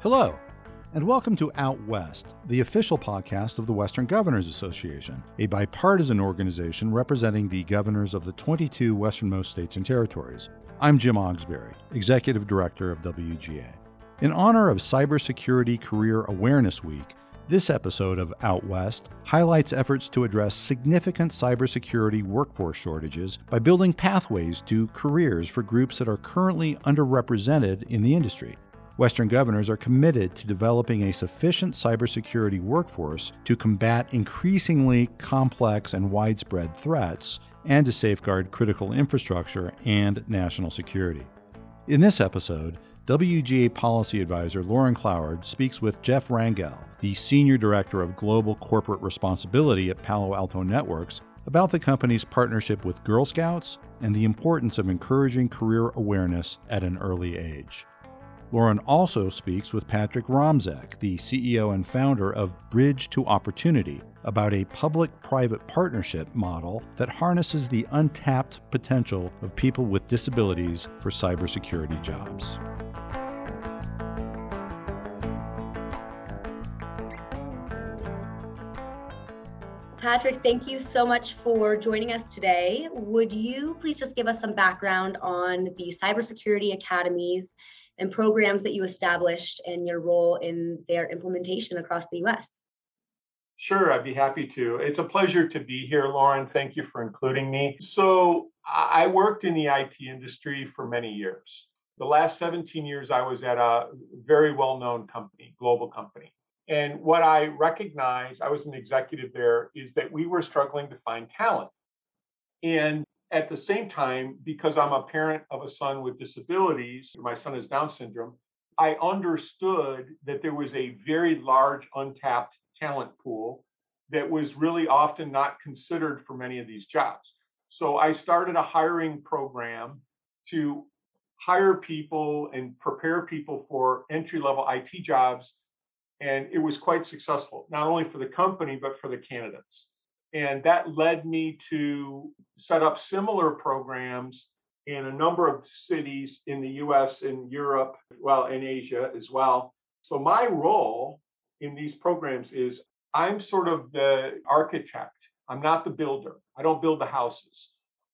Hello, and welcome to Out West, the official podcast of the Western Governors Association, a bipartisan organization representing the governors of the 22 westernmost states and territories. I'm Jim Ogsbury, Executive Director of WGA. In honor of Cybersecurity Career Awareness Week, this episode of Out West highlights efforts to address significant cybersecurity workforce shortages by building pathways to careers for groups that are currently underrepresented in the industry. Western governors are committed to developing a sufficient cybersecurity workforce to combat increasingly complex and widespread threats and to safeguard critical infrastructure and national security. In this episode, WGA Policy Advisor Lauren Cloward speaks with Jeff Rangel, the Senior Director of Global Corporate Responsibility at Palo Alto Networks, about the company's partnership with Girl Scouts and the importance of encouraging career awareness at an early age. Lauren also speaks with Patrick Romzek, the CEO and founder of Bridge to Opportunity, about a public private partnership model that harnesses the untapped potential of people with disabilities for cybersecurity jobs. Patrick, thank you so much for joining us today. Would you please just give us some background on the cybersecurity academies and programs that you established and your role in their implementation across the US. Sure, I'd be happy to. It's a pleasure to be here, Lauren. Thank you for including me. So, I worked in the IT industry for many years. The last 17 years, I was at a very well known company, global company. And what I recognized, I was an executive there, is that we were struggling to find talent. And at the same time, because I'm a parent of a son with disabilities, my son has Down syndrome, I understood that there was a very large untapped talent pool that was really often not considered for many of these jobs. So I started a hiring program to hire people and prepare people for entry level IT jobs. And it was quite successful, not only for the company, but for the candidates. And that led me to set up similar programs in a number of cities in the US and Europe, well, in Asia as well. So my role in these programs is I'm sort of the architect. I'm not the builder. I don't build the houses.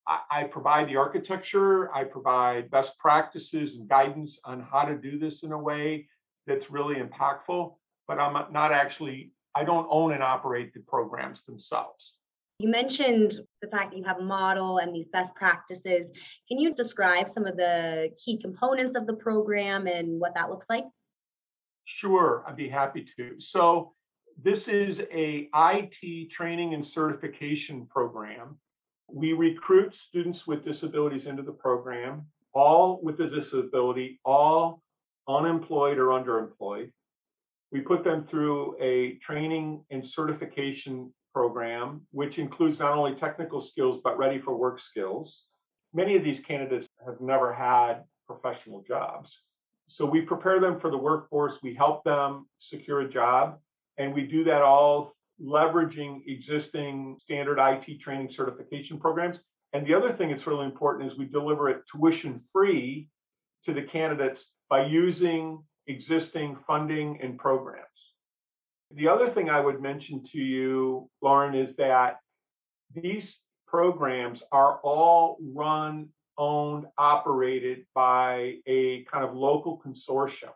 I, I provide the architecture, I provide best practices and guidance on how to do this in a way that's really impactful, but I'm not actually I don't own and operate the programs themselves. You mentioned the fact that you have a model and these best practices. Can you describe some of the key components of the program and what that looks like? Sure, I'd be happy to. So, this is a IT training and certification program. We recruit students with disabilities into the program, all with a disability, all unemployed or underemployed. We put them through a training and certification program, which includes not only technical skills, but ready for work skills. Many of these candidates have never had professional jobs. So we prepare them for the workforce, we help them secure a job, and we do that all leveraging existing standard IT training certification programs. And the other thing that's really important is we deliver it tuition free to the candidates by using existing funding and programs. The other thing I would mention to you, Lauren, is that these programs are all run, owned, operated by a kind of local consortium.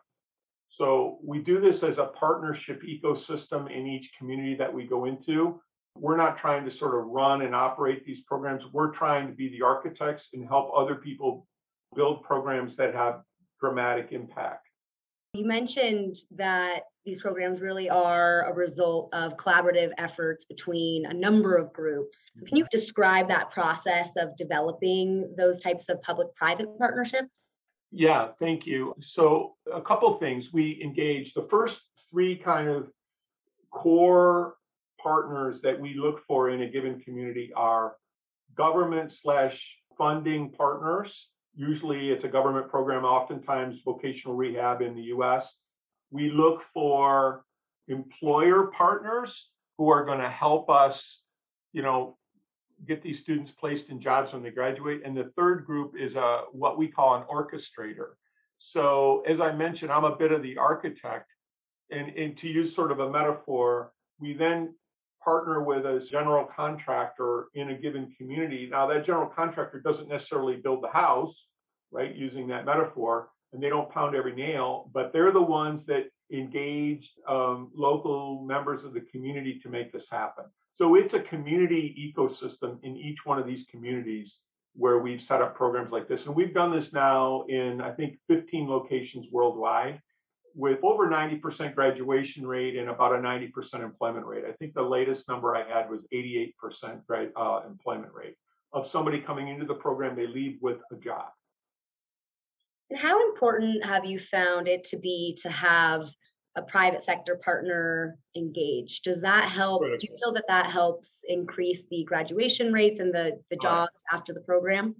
So we do this as a partnership ecosystem in each community that we go into. We're not trying to sort of run and operate these programs. We're trying to be the architects and help other people build programs that have dramatic impact. You mentioned that these programs really are a result of collaborative efforts between a number of groups. Can you mm-hmm. describe that process of developing those types of public private partnerships? Yeah, thank you. So, a couple things we engage. The first three kind of core partners that we look for in a given community are government slash funding partners Usually it's a government program, oftentimes vocational rehab in the US. We look for employer partners who are going to help us, you know, get these students placed in jobs when they graduate. And the third group is a what we call an orchestrator. So, as I mentioned, I'm a bit of the architect. And, and to use sort of a metaphor, we then partner with a general contractor in a given community. Now, that general contractor doesn't necessarily build the house, right, using that metaphor, and they don't pound every nail, but they're the ones that engaged um, local members of the community to make this happen. So it's a community ecosystem in each one of these communities where we've set up programs like this. And we've done this now in, I think, 15 locations worldwide with over 90% graduation rate and about a 90% employment rate. I think the latest number I had was 88% grad, uh, employment rate of somebody coming into the program, they leave with a job. And how important have you found it to be to have a private sector partner engaged? Does that help? Critical. Do you feel that that helps increase the graduation rates and the, the jobs right. after the program?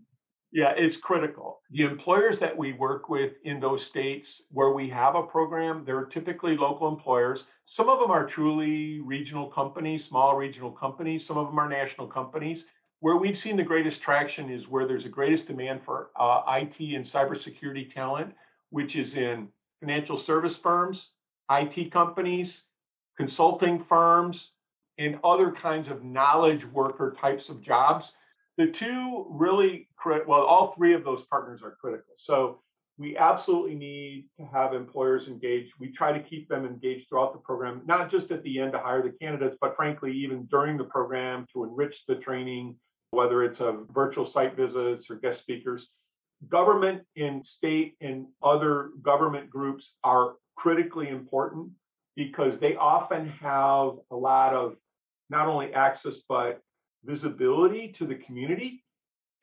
Yeah, it's critical. The employers that we work with in those states where we have a program, they're typically local employers. Some of them are truly regional companies, small regional companies. Some of them are national companies. Where we've seen the greatest traction is where there's the greatest demand for uh, IT and cybersecurity talent, which is in financial service firms, IT companies, consulting firms, and other kinds of knowledge worker types of jobs the two really, well, all three of those partners are critical. So we absolutely need to have employers engaged. We try to keep them engaged throughout the program, not just at the end to hire the candidates, but frankly, even during the program to enrich the training, whether it's a virtual site visits or guest speakers. Government and state and other government groups are critically important because they often have a lot of not only access, but visibility to the community.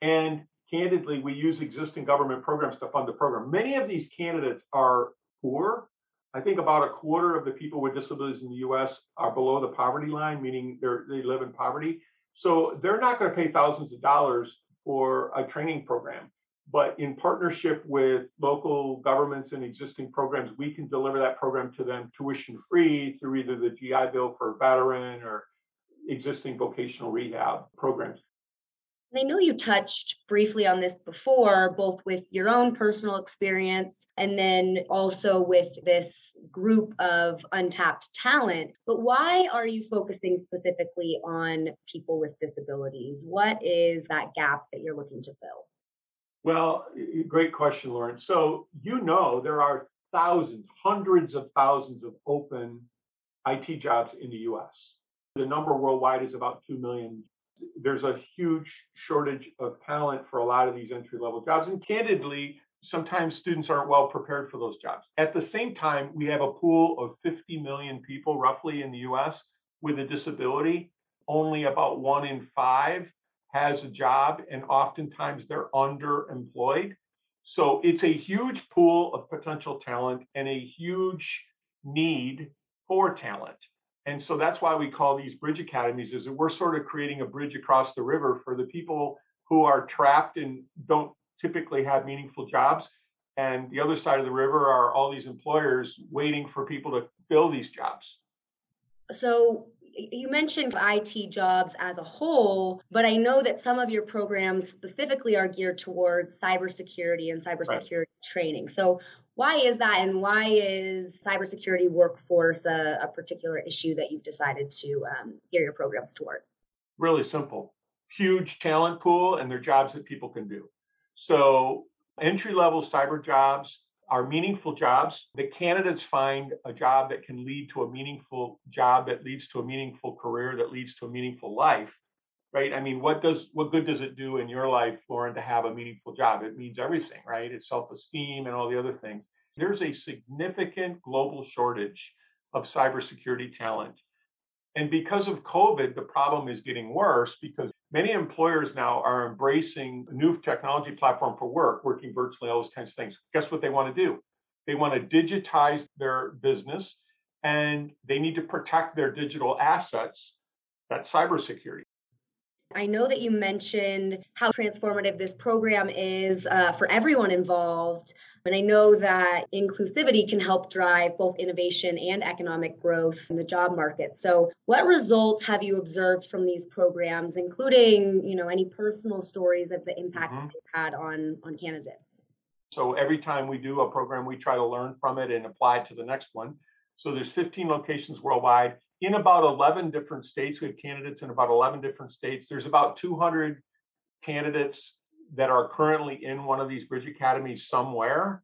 And candidly, we use existing government programs to fund the program. Many of these candidates are poor. I think about a quarter of the people with disabilities in the US are below the poverty line, meaning they live in poverty. So they're not going to pay thousands of dollars for a training program. But in partnership with local governments and existing programs, we can deliver that program to them tuition free through either the GI Bill for a veteran or existing vocational rehab programs. I know you touched briefly on this before, both with your own personal experience and then also with this group of untapped talent. But why are you focusing specifically on people with disabilities? What is that gap that you're looking to fill? Well, great question, Lauren. So, you know, there are thousands, hundreds of thousands of open IT jobs in the US. The number worldwide is about 2 million. There's a huge shortage of talent for a lot of these entry level jobs. And candidly, sometimes students aren't well prepared for those jobs. At the same time, we have a pool of 50 million people roughly in the US with a disability. Only about one in five has a job, and oftentimes they're underemployed. So it's a huge pool of potential talent and a huge need for talent. And so that's why we call these bridge academies is that we're sort of creating a bridge across the river for the people who are trapped and don't typically have meaningful jobs. And the other side of the river are all these employers waiting for people to fill these jobs. So you mentioned IT jobs as a whole, but I know that some of your programs specifically are geared towards cybersecurity and cybersecurity right. training. So why is that and why is cybersecurity workforce a, a particular issue that you've decided to um, gear your programs toward? Really simple. Huge talent pool and they're jobs that people can do. So entry level cyber jobs are meaningful jobs. The candidates find a job that can lead to a meaningful job that leads to a meaningful career that leads to a meaningful life right? I mean, what does what good does it do in your life, Lauren, to have a meaningful job? It means everything, right? It's self-esteem and all the other things. There's a significant global shortage of cybersecurity talent. And because of COVID, the problem is getting worse because many employers now are embracing a new technology platform for work, working virtually, all those kinds of things. Guess what they want to do? They want to digitize their business and they need to protect their digital assets. That's cybersecurity. I know that you mentioned how transformative this program is uh, for everyone involved. And I know that inclusivity can help drive both innovation and economic growth in the job market. So, what results have you observed from these programs, including, you know, any personal stories of the impact mm-hmm. they've had on on candidates? So every time we do a program, we try to learn from it and apply it to the next one. So there's 15 locations worldwide in about 11 different states. We have candidates in about 11 different states. There's about 200 candidates that are currently in one of these bridge academies somewhere.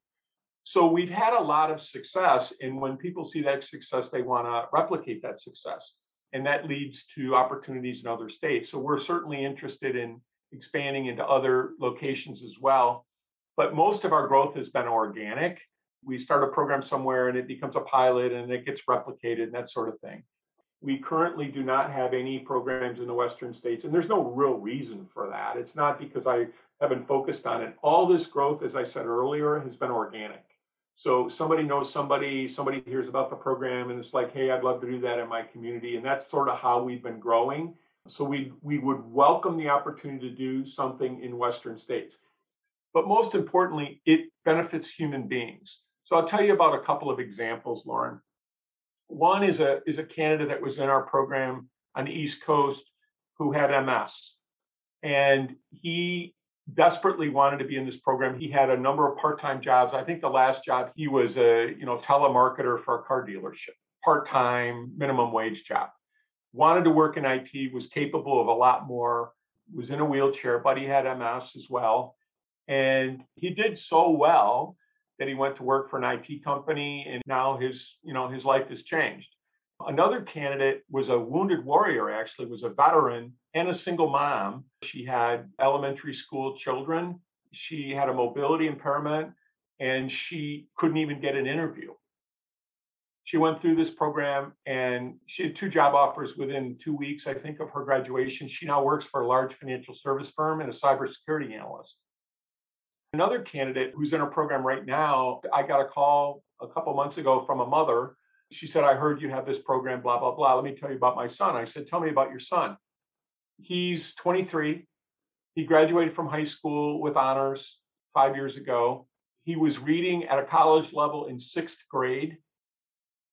So we've had a lot of success. And when people see that success, they want to replicate that success. And that leads to opportunities in other states. So we're certainly interested in expanding into other locations as well. But most of our growth has been organic. We start a program somewhere and it becomes a pilot and it gets replicated and that sort of thing. We currently do not have any programs in the Western states, and there's no real reason for that. It's not because I haven't focused on it. All this growth, as I said earlier, has been organic. So somebody knows somebody, somebody hears about the program, and it's like, hey, I'd love to do that in my community. And that's sort of how we've been growing. So we we would welcome the opportunity to do something in Western states. But most importantly, it benefits human beings. So I'll tell you about a couple of examples, Lauren. One is a is a candidate that was in our program on the East Coast who had MS. And he desperately wanted to be in this program. He had a number of part-time jobs. I think the last job he was a, you know, telemarketer for a car dealership, part-time minimum wage job. Wanted to work in IT, was capable of a lot more, was in a wheelchair, but he had MS as well. And he did so well that he went to work for an IT company and now his, you know, his life has changed. Another candidate was a wounded warrior, actually, was a veteran and a single mom. She had elementary school children. She had a mobility impairment and she couldn't even get an interview. She went through this program and she had two job offers within two weeks, I think, of her graduation. She now works for a large financial service firm and a cybersecurity analyst. Another candidate who's in our program right now, I got a call a couple months ago from a mother. She said, I heard you have this program, blah, blah, blah. Let me tell you about my son. I said, Tell me about your son. He's 23. He graduated from high school with honors five years ago. He was reading at a college level in sixth grade.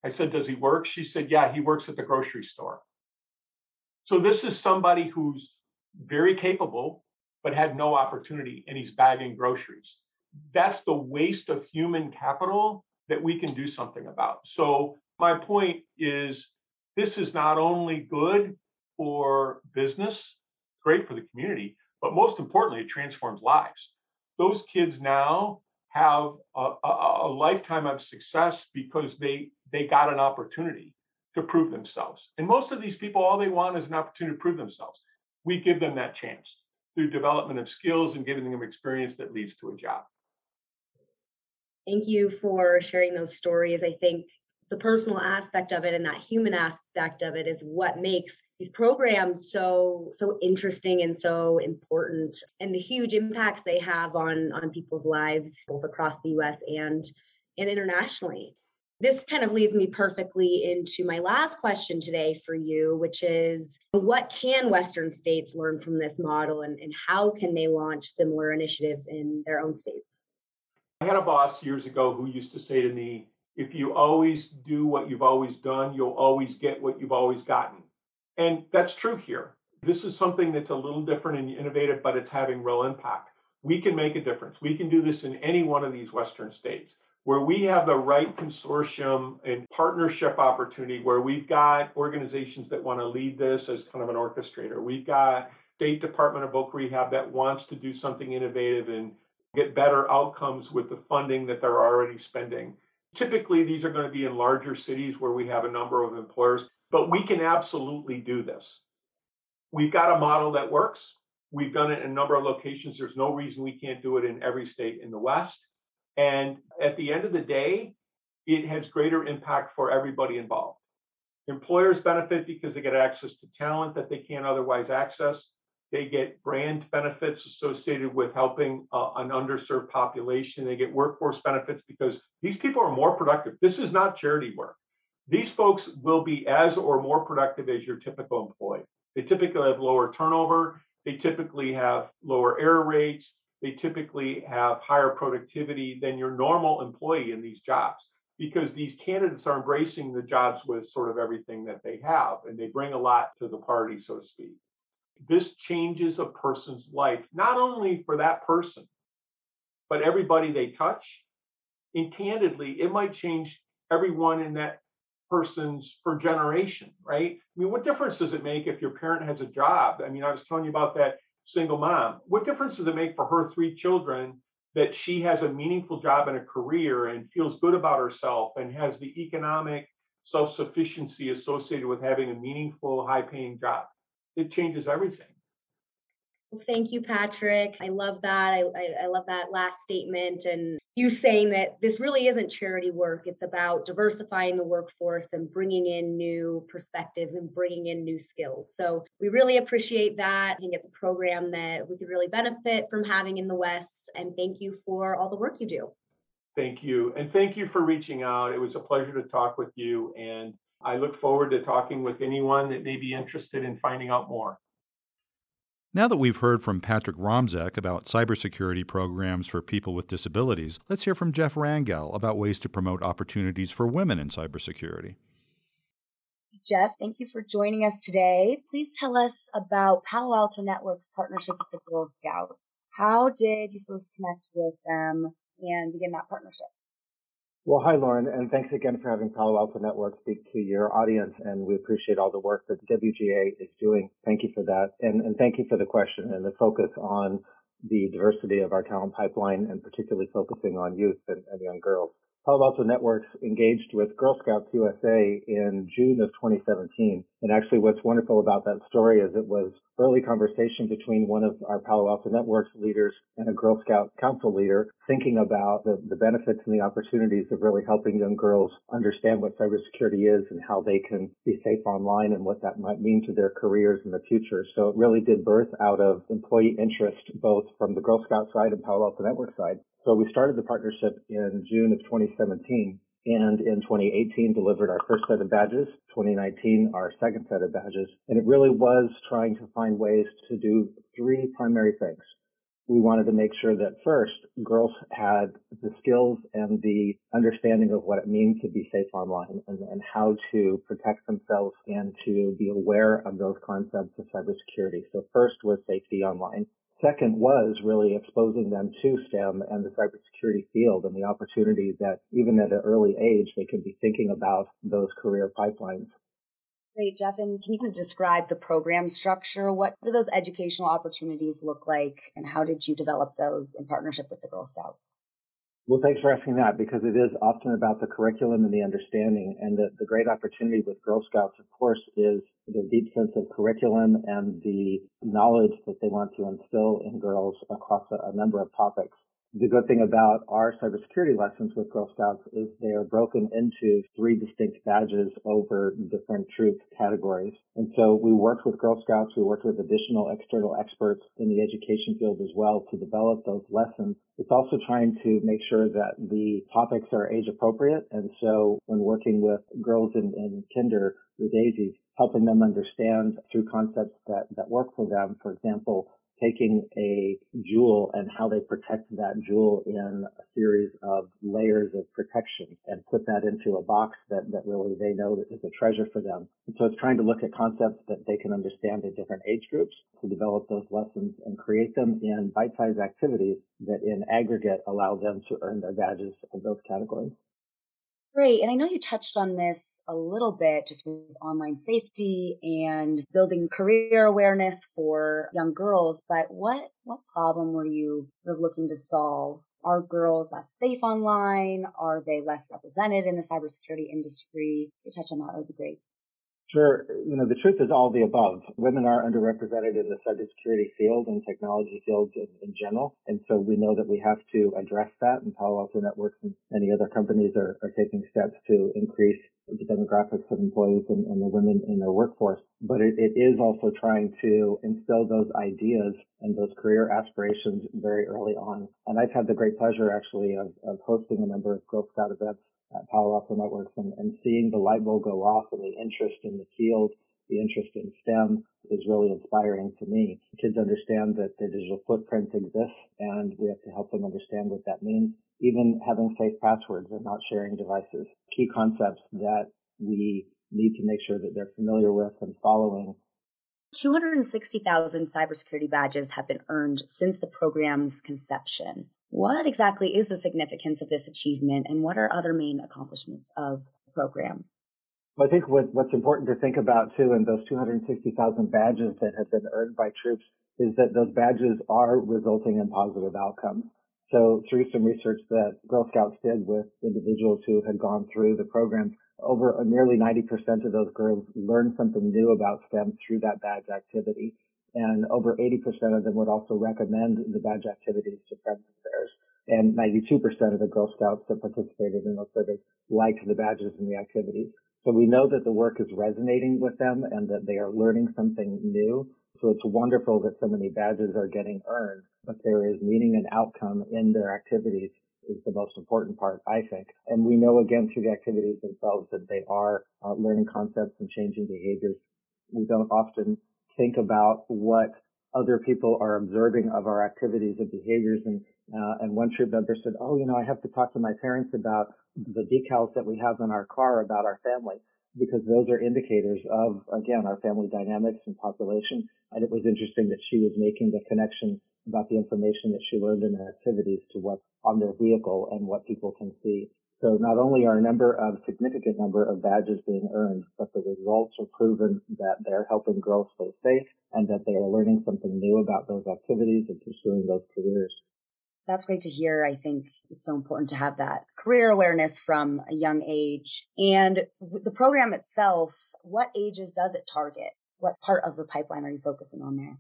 I said, Does he work? She said, Yeah, he works at the grocery store. So this is somebody who's very capable, but had no opportunity and he's bagging groceries. That's the waste of human capital that we can do something about. So, my point is this is not only good for business, great for the community, but most importantly, it transforms lives. Those kids now have a, a, a lifetime of success because they they got an opportunity to prove themselves. And most of these people, all they want is an opportunity to prove themselves. We give them that chance through development of skills and giving them experience that leads to a job. Thank you for sharing those stories. I think the personal aspect of it and that human aspect of it is what makes these programs so so interesting and so important and the huge impacts they have on on people's lives both across the US and and internationally this kind of leads me perfectly into my last question today for you, which is what can Western states learn from this model and, and how can they launch similar initiatives in their own states? I had a boss years ago who used to say to me, if you always do what you've always done, you'll always get what you've always gotten. And that's true here. This is something that's a little different and innovative, but it's having real impact. We can make a difference. We can do this in any one of these Western states where we have the right consortium and partnership opportunity where we've got organizations that want to lead this as kind of an orchestrator. We've got State Department of Voc Rehab that wants to do something innovative and get better outcomes with the funding that they're already spending. Typically, these are going to be in larger cities where we have a number of employers, but we can absolutely do this. We've got a model that works. We've done it in a number of locations. There's no reason we can't do it in every state in the West. And at the end of the day, it has greater impact for everybody involved. Employers benefit because they get access to talent that they can't otherwise access. They get brand benefits associated with helping uh, an underserved population. They get workforce benefits because these people are more productive. This is not charity work. These folks will be as or more productive as your typical employee. They typically have lower turnover. They typically have lower error rates they typically have higher productivity than your normal employee in these jobs because these candidates are embracing the jobs with sort of everything that they have and they bring a lot to the party, so to speak. This changes a person's life, not only for that person, but everybody they touch. And candidly, it might change everyone in that person's for generation, right? I mean, what difference does it make if your parent has a job? I mean, I was telling you about that single mom. What difference does it make for her three children that she has a meaningful job and a career and feels good about herself and has the economic self sufficiency associated with having a meaningful, high paying job? It changes everything. Thank you, Patrick. I love that. I, I, I, love that last statement and you saying that this really isn't charity work. It's about diversifying the workforce and bringing in new perspectives and bringing in new skills. So we really appreciate that. I think it's a program that we could really benefit from having in the West. And thank you for all the work you do. Thank you. And thank you for reaching out. It was a pleasure to talk with you. And I look forward to talking with anyone that may be interested in finding out more. Now that we've heard from Patrick Romzek about cybersecurity programs for people with disabilities, let's hear from Jeff Rangel about ways to promote opportunities for women in cybersecurity. Jeff, thank you for joining us today. Please tell us about Palo Alto Network's partnership with the Girl Scouts. How did you first connect with them and begin that partnership? Well, hi, Lauren, and thanks again for having Palo Alto Network speak to your audience, and we appreciate all the work that WGA is doing. Thank you for that, and, and thank you for the question and the focus on the diversity of our talent pipeline, and particularly focusing on youth and, and young girls. Palo Alto Networks engaged with Girl Scouts USA in June of 2017. And actually what's wonderful about that story is it was early conversation between one of our Palo Alto Networks leaders and a Girl Scout council leader thinking about the, the benefits and the opportunities of really helping young girls understand what cybersecurity is and how they can be safe online and what that might mean to their careers in the future. So it really did birth out of employee interest both from the Girl Scout side and Palo Alto Network side so we started the partnership in June of 2017 and in 2018 delivered our first set of badges, 2019 our second set of badges. And it really was trying to find ways to do three primary things. We wanted to make sure that first, girls had the skills and the understanding of what it means to be safe online and, and how to protect themselves and to be aware of those concepts of cybersecurity. So first was safety online. Second was really exposing them to STEM and the cybersecurity field and the opportunity that even at an early age, they can be thinking about those career pipelines. Great, Jeff. And can you describe the program structure? What do those educational opportunities look like and how did you develop those in partnership with the Girl Scouts? Well, thanks for asking that because it is often about the curriculum and the understanding. And the, the great opportunity with Girl Scouts, of course, is the deep sense of curriculum and the knowledge that they want to instill in girls across a, a number of topics. The good thing about our cybersecurity lessons with Girl Scouts is they are broken into three distinct badges over different troop categories. And so we worked with Girl Scouts, we worked with additional external experts in the education field as well to develop those lessons. It's also trying to make sure that the topics are age appropriate. And so when working with girls in, in kinder or daisies, helping them understand through concepts that, that work for them. For example, taking a jewel and how they protect that jewel in a series of layers of protection and put that into a box that, that really they know that is a treasure for them. And so it's trying to look at concepts that they can understand in different age groups to develop those lessons and create them in bite-sized activities that in aggregate allow them to earn their badges in those categories. Great. And I know you touched on this a little bit just with online safety and building career awareness for young girls, but what, what problem were you looking to solve? Are girls less safe online? Are they less represented in the cybersecurity industry? You touch on that, that would be great. Sure. You know, the truth is all the above. Women are underrepresented in the cybersecurity field and technology fields in, in, general. And so we know that we have to address that and Palo Alto Networks and many other companies are, are taking steps to increase the demographics of employees and, and the women in their workforce. But it, it is also trying to instill those ideas and those career aspirations very early on. And I've had the great pleasure actually of, of hosting a number of Girl Scout events at Palo Alto Networks and, and seeing the light bulb go off and the interest in the field, the interest in STEM is really inspiring to me. Kids understand that their digital footprint exists and we have to help them understand what that means. Even having safe passwords and not sharing devices. Key concepts that we need to make sure that they're familiar with and following 260,000 cybersecurity badges have been earned since the program's conception. What exactly is the significance of this achievement and what are other main accomplishments of the program? Well, I think what, what's important to think about too in those 260,000 badges that have been earned by troops is that those badges are resulting in positive outcomes. So through some research that Girl Scouts did with individuals who had gone through the program, over nearly 90% of those girls learned something new about STEM through that badge activity. And over 80% of them would also recommend the badge activities to friends of theirs. And 92% of the Girl Scouts that participated in those surveys liked the badges and the activities. So we know that the work is resonating with them and that they are learning something new. So it's wonderful that so many badges are getting earned, but there is meaning and outcome in their activities is the most important part, I think. And we know again through the activities themselves that they are uh, learning concepts and changing behaviors. We don't often think about what other people are observing of our activities and behaviors. And, uh, and one troop member said, Oh, you know, I have to talk to my parents about the decals that we have in our car about our family because those are indicators of, again, our family dynamics and population. And it was interesting that she was making the connection about the information that she learned in her activities to what's on their vehicle and what people can see. So not only are a number of significant number of badges being earned, but the results are proven that they're helping girls stay safe and that they are learning something new about those activities and pursuing those careers. That's great to hear. I think it's so important to have that career awareness from a young age. And the program itself, what ages does it target? What part of the pipeline are you focusing on there?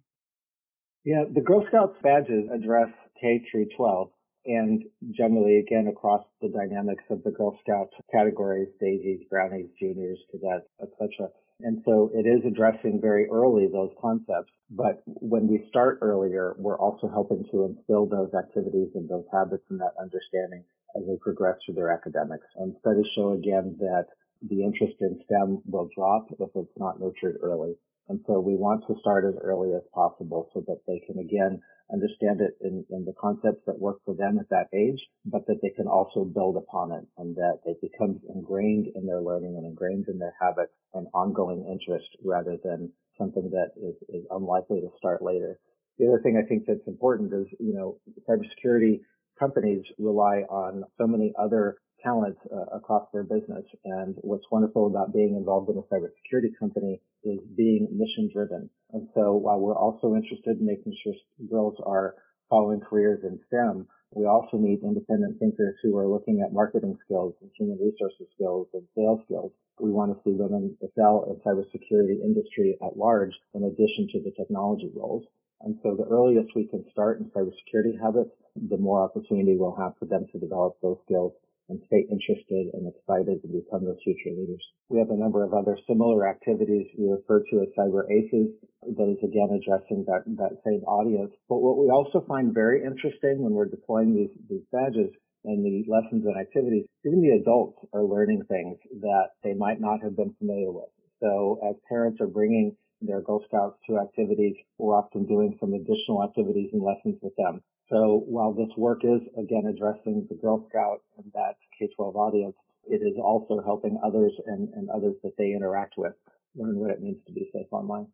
Yeah, the Girl Scouts badges address K through 12 and generally again across the dynamics of the Girl Scout categories, daisies, brownies, juniors, cadets, etc. And so it is addressing very early those concepts. But when we start earlier, we're also helping to instill those activities and those habits and that understanding as they progress through their academics. And studies show again that the interest in STEM will drop if it's not nurtured early. And so we want to start as early as possible so that they can again understand it in, in, the concepts that work for them at that age, but that they can also build upon it and that it becomes ingrained in their learning and ingrained in their habits and ongoing interest rather than something that is, is unlikely to start later. The other thing I think that's important is, you know, cybersecurity companies rely on so many other talent uh, across their business. And what's wonderful about being involved in a cybersecurity company is being mission driven. And so while we're also interested in making sure girls are following careers in STEM, we also need independent thinkers who are looking at marketing skills and human resources skills and sales skills. We want to see women excel in cybersecurity industry at large in addition to the technology roles. And so the earliest we can start in cybersecurity habits, the more opportunity we'll have for them to develop those skills and stay interested and excited to become those future leaders. We have a number of other similar activities we refer to as cyber aces that is again addressing that, that same audience. But what we also find very interesting when we're deploying these, these badges and the lessons and activities, even the adults are learning things that they might not have been familiar with. So as parents are bringing their Girl Scouts to activities, we're often doing some additional activities and lessons with them so while this work is again addressing the Girl Scout and that K-12 audience, it is also helping others and, and others that they interact with learn what it means to be safe online.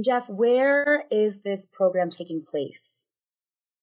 Jeff, where is this program taking place?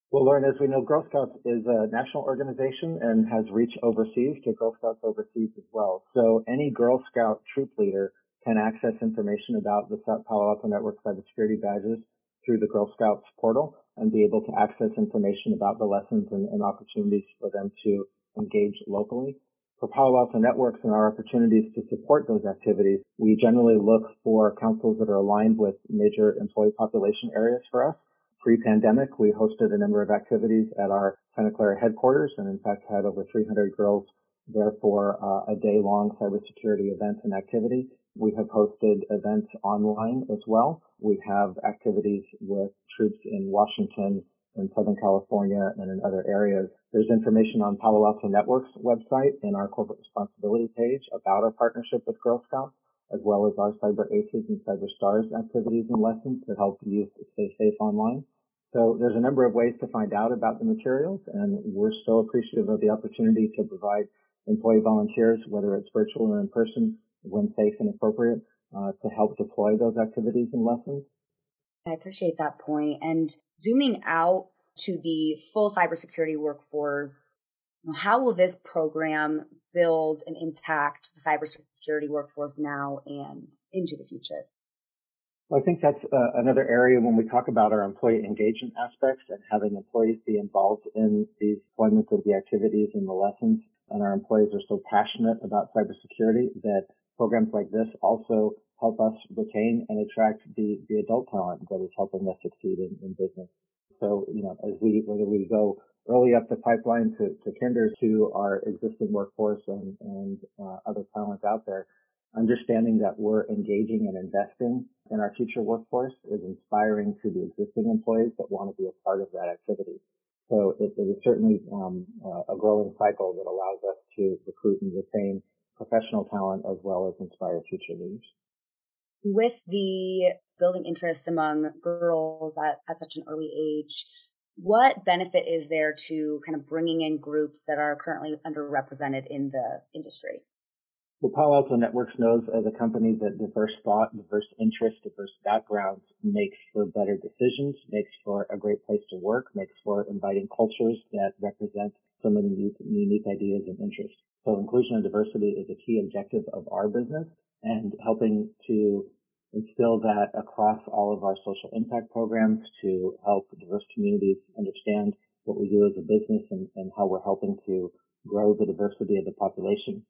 Well, Lauren, as we know, Girl Scouts is a national organization and has reach overseas to Girl Scouts overseas as well. So any Girl Scout troop leader can access information about the Palo Alto Network cybersecurity badges through the Girl Scouts portal and be able to access information about the lessons and, and opportunities for them to engage locally. For Palo Alto Networks and our opportunities to support those activities, we generally look for councils that are aligned with major employee population areas for us. Pre-pandemic, we hosted a number of activities at our Santa Clara headquarters and in fact had over 300 girls there for uh, a day-long cybersecurity event and activity. We have hosted events online as well. We have activities with troops in Washington, in Southern California, and in other areas. There's information on Palo Alto Network's website in our corporate responsibility page about our partnership with Girl Scouts, as well as our Cyber Aces and Cyber Stars activities and lessons to help youth stay safe online. So there's a number of ways to find out about the materials, and we're so appreciative of the opportunity to provide employee volunteers, whether it's virtual or in person, when safe and appropriate, uh, to help deploy those activities and lessons. I appreciate that point. And zooming out to the full cybersecurity workforce, how will this program build and impact the cybersecurity workforce now and into the future? Well, I think that's uh, another area when we talk about our employee engagement aspects and having employees be involved in the deployment of the activities and the lessons. And our employees are so passionate about cybersecurity that programs like this also help us retain and attract the, the adult talent that is helping us succeed in, in business. So, you know, as we, whether we go early up the pipeline to, to Kinder to our existing workforce and, and uh, other talent out there, understanding that we're engaging and investing in our future workforce is inspiring to the existing employees that want to be a part of that activity. So it, it is certainly um, uh, a growing cycle that allows us to recruit and retain professional talent as well as inspire future leaders. With the building interest among girls at, at such an early age, what benefit is there to kind of bringing in groups that are currently underrepresented in the industry? Well, Palo Alto Networks knows as a company that diverse thought, diverse interests, diverse backgrounds makes for better decisions, makes for a great place to work, makes for inviting cultures that represent so many unique ideas and interests. So inclusion and diversity is a key objective of our business and helping to instill that across all of our social impact programs to help diverse communities understand what we do as a business and, and how we're helping to grow the diversity of the population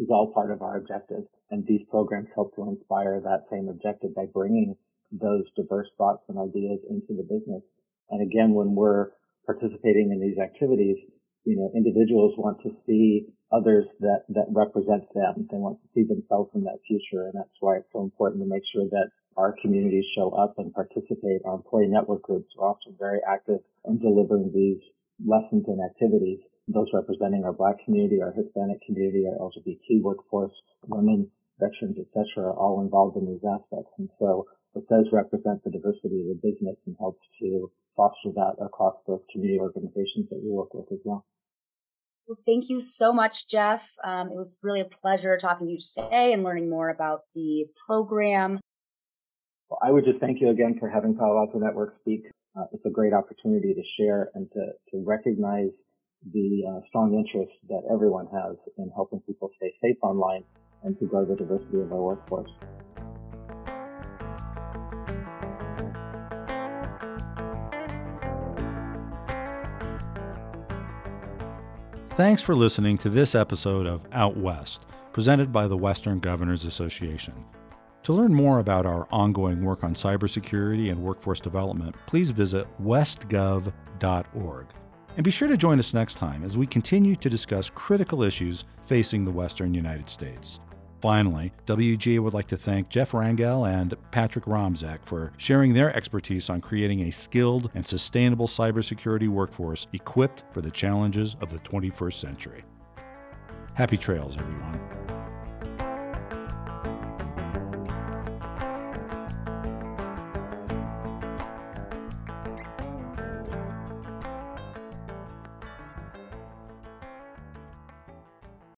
is all part of our objective. And these programs help to inspire that same objective by bringing those diverse thoughts and ideas into the business. And again, when we're participating in these activities, you know, individuals want to see others that, that represent them. They want to see themselves in that future. And that's why it's so important to make sure that our communities show up and participate. Our employee network groups are also very active in delivering these lessons and activities those representing our Black community, our Hispanic community, our LGBT workforce, women, veterans, etc., are all involved in these aspects. And so it does represent the diversity of the business and helps to foster that across the community organizations that we work with as well. Well, thank you so much, Jeff. Um, it was really a pleasure talking to you today and learning more about the program. Well, I would just thank you again for having Palo Alto Network speak. Uh, it's a great opportunity to share and to, to recognize the uh, strong interest that everyone has in helping people stay safe online and to grow the diversity of our workforce. Thanks for listening to this episode of Out West, presented by the Western Governors Association. To learn more about our ongoing work on cybersecurity and workforce development, please visit westgov.org. And be sure to join us next time as we continue to discuss critical issues facing the Western United States. Finally, WGA would like to thank Jeff Rangel and Patrick Romzek for sharing their expertise on creating a skilled and sustainable cybersecurity workforce equipped for the challenges of the 21st century. Happy trails, everyone.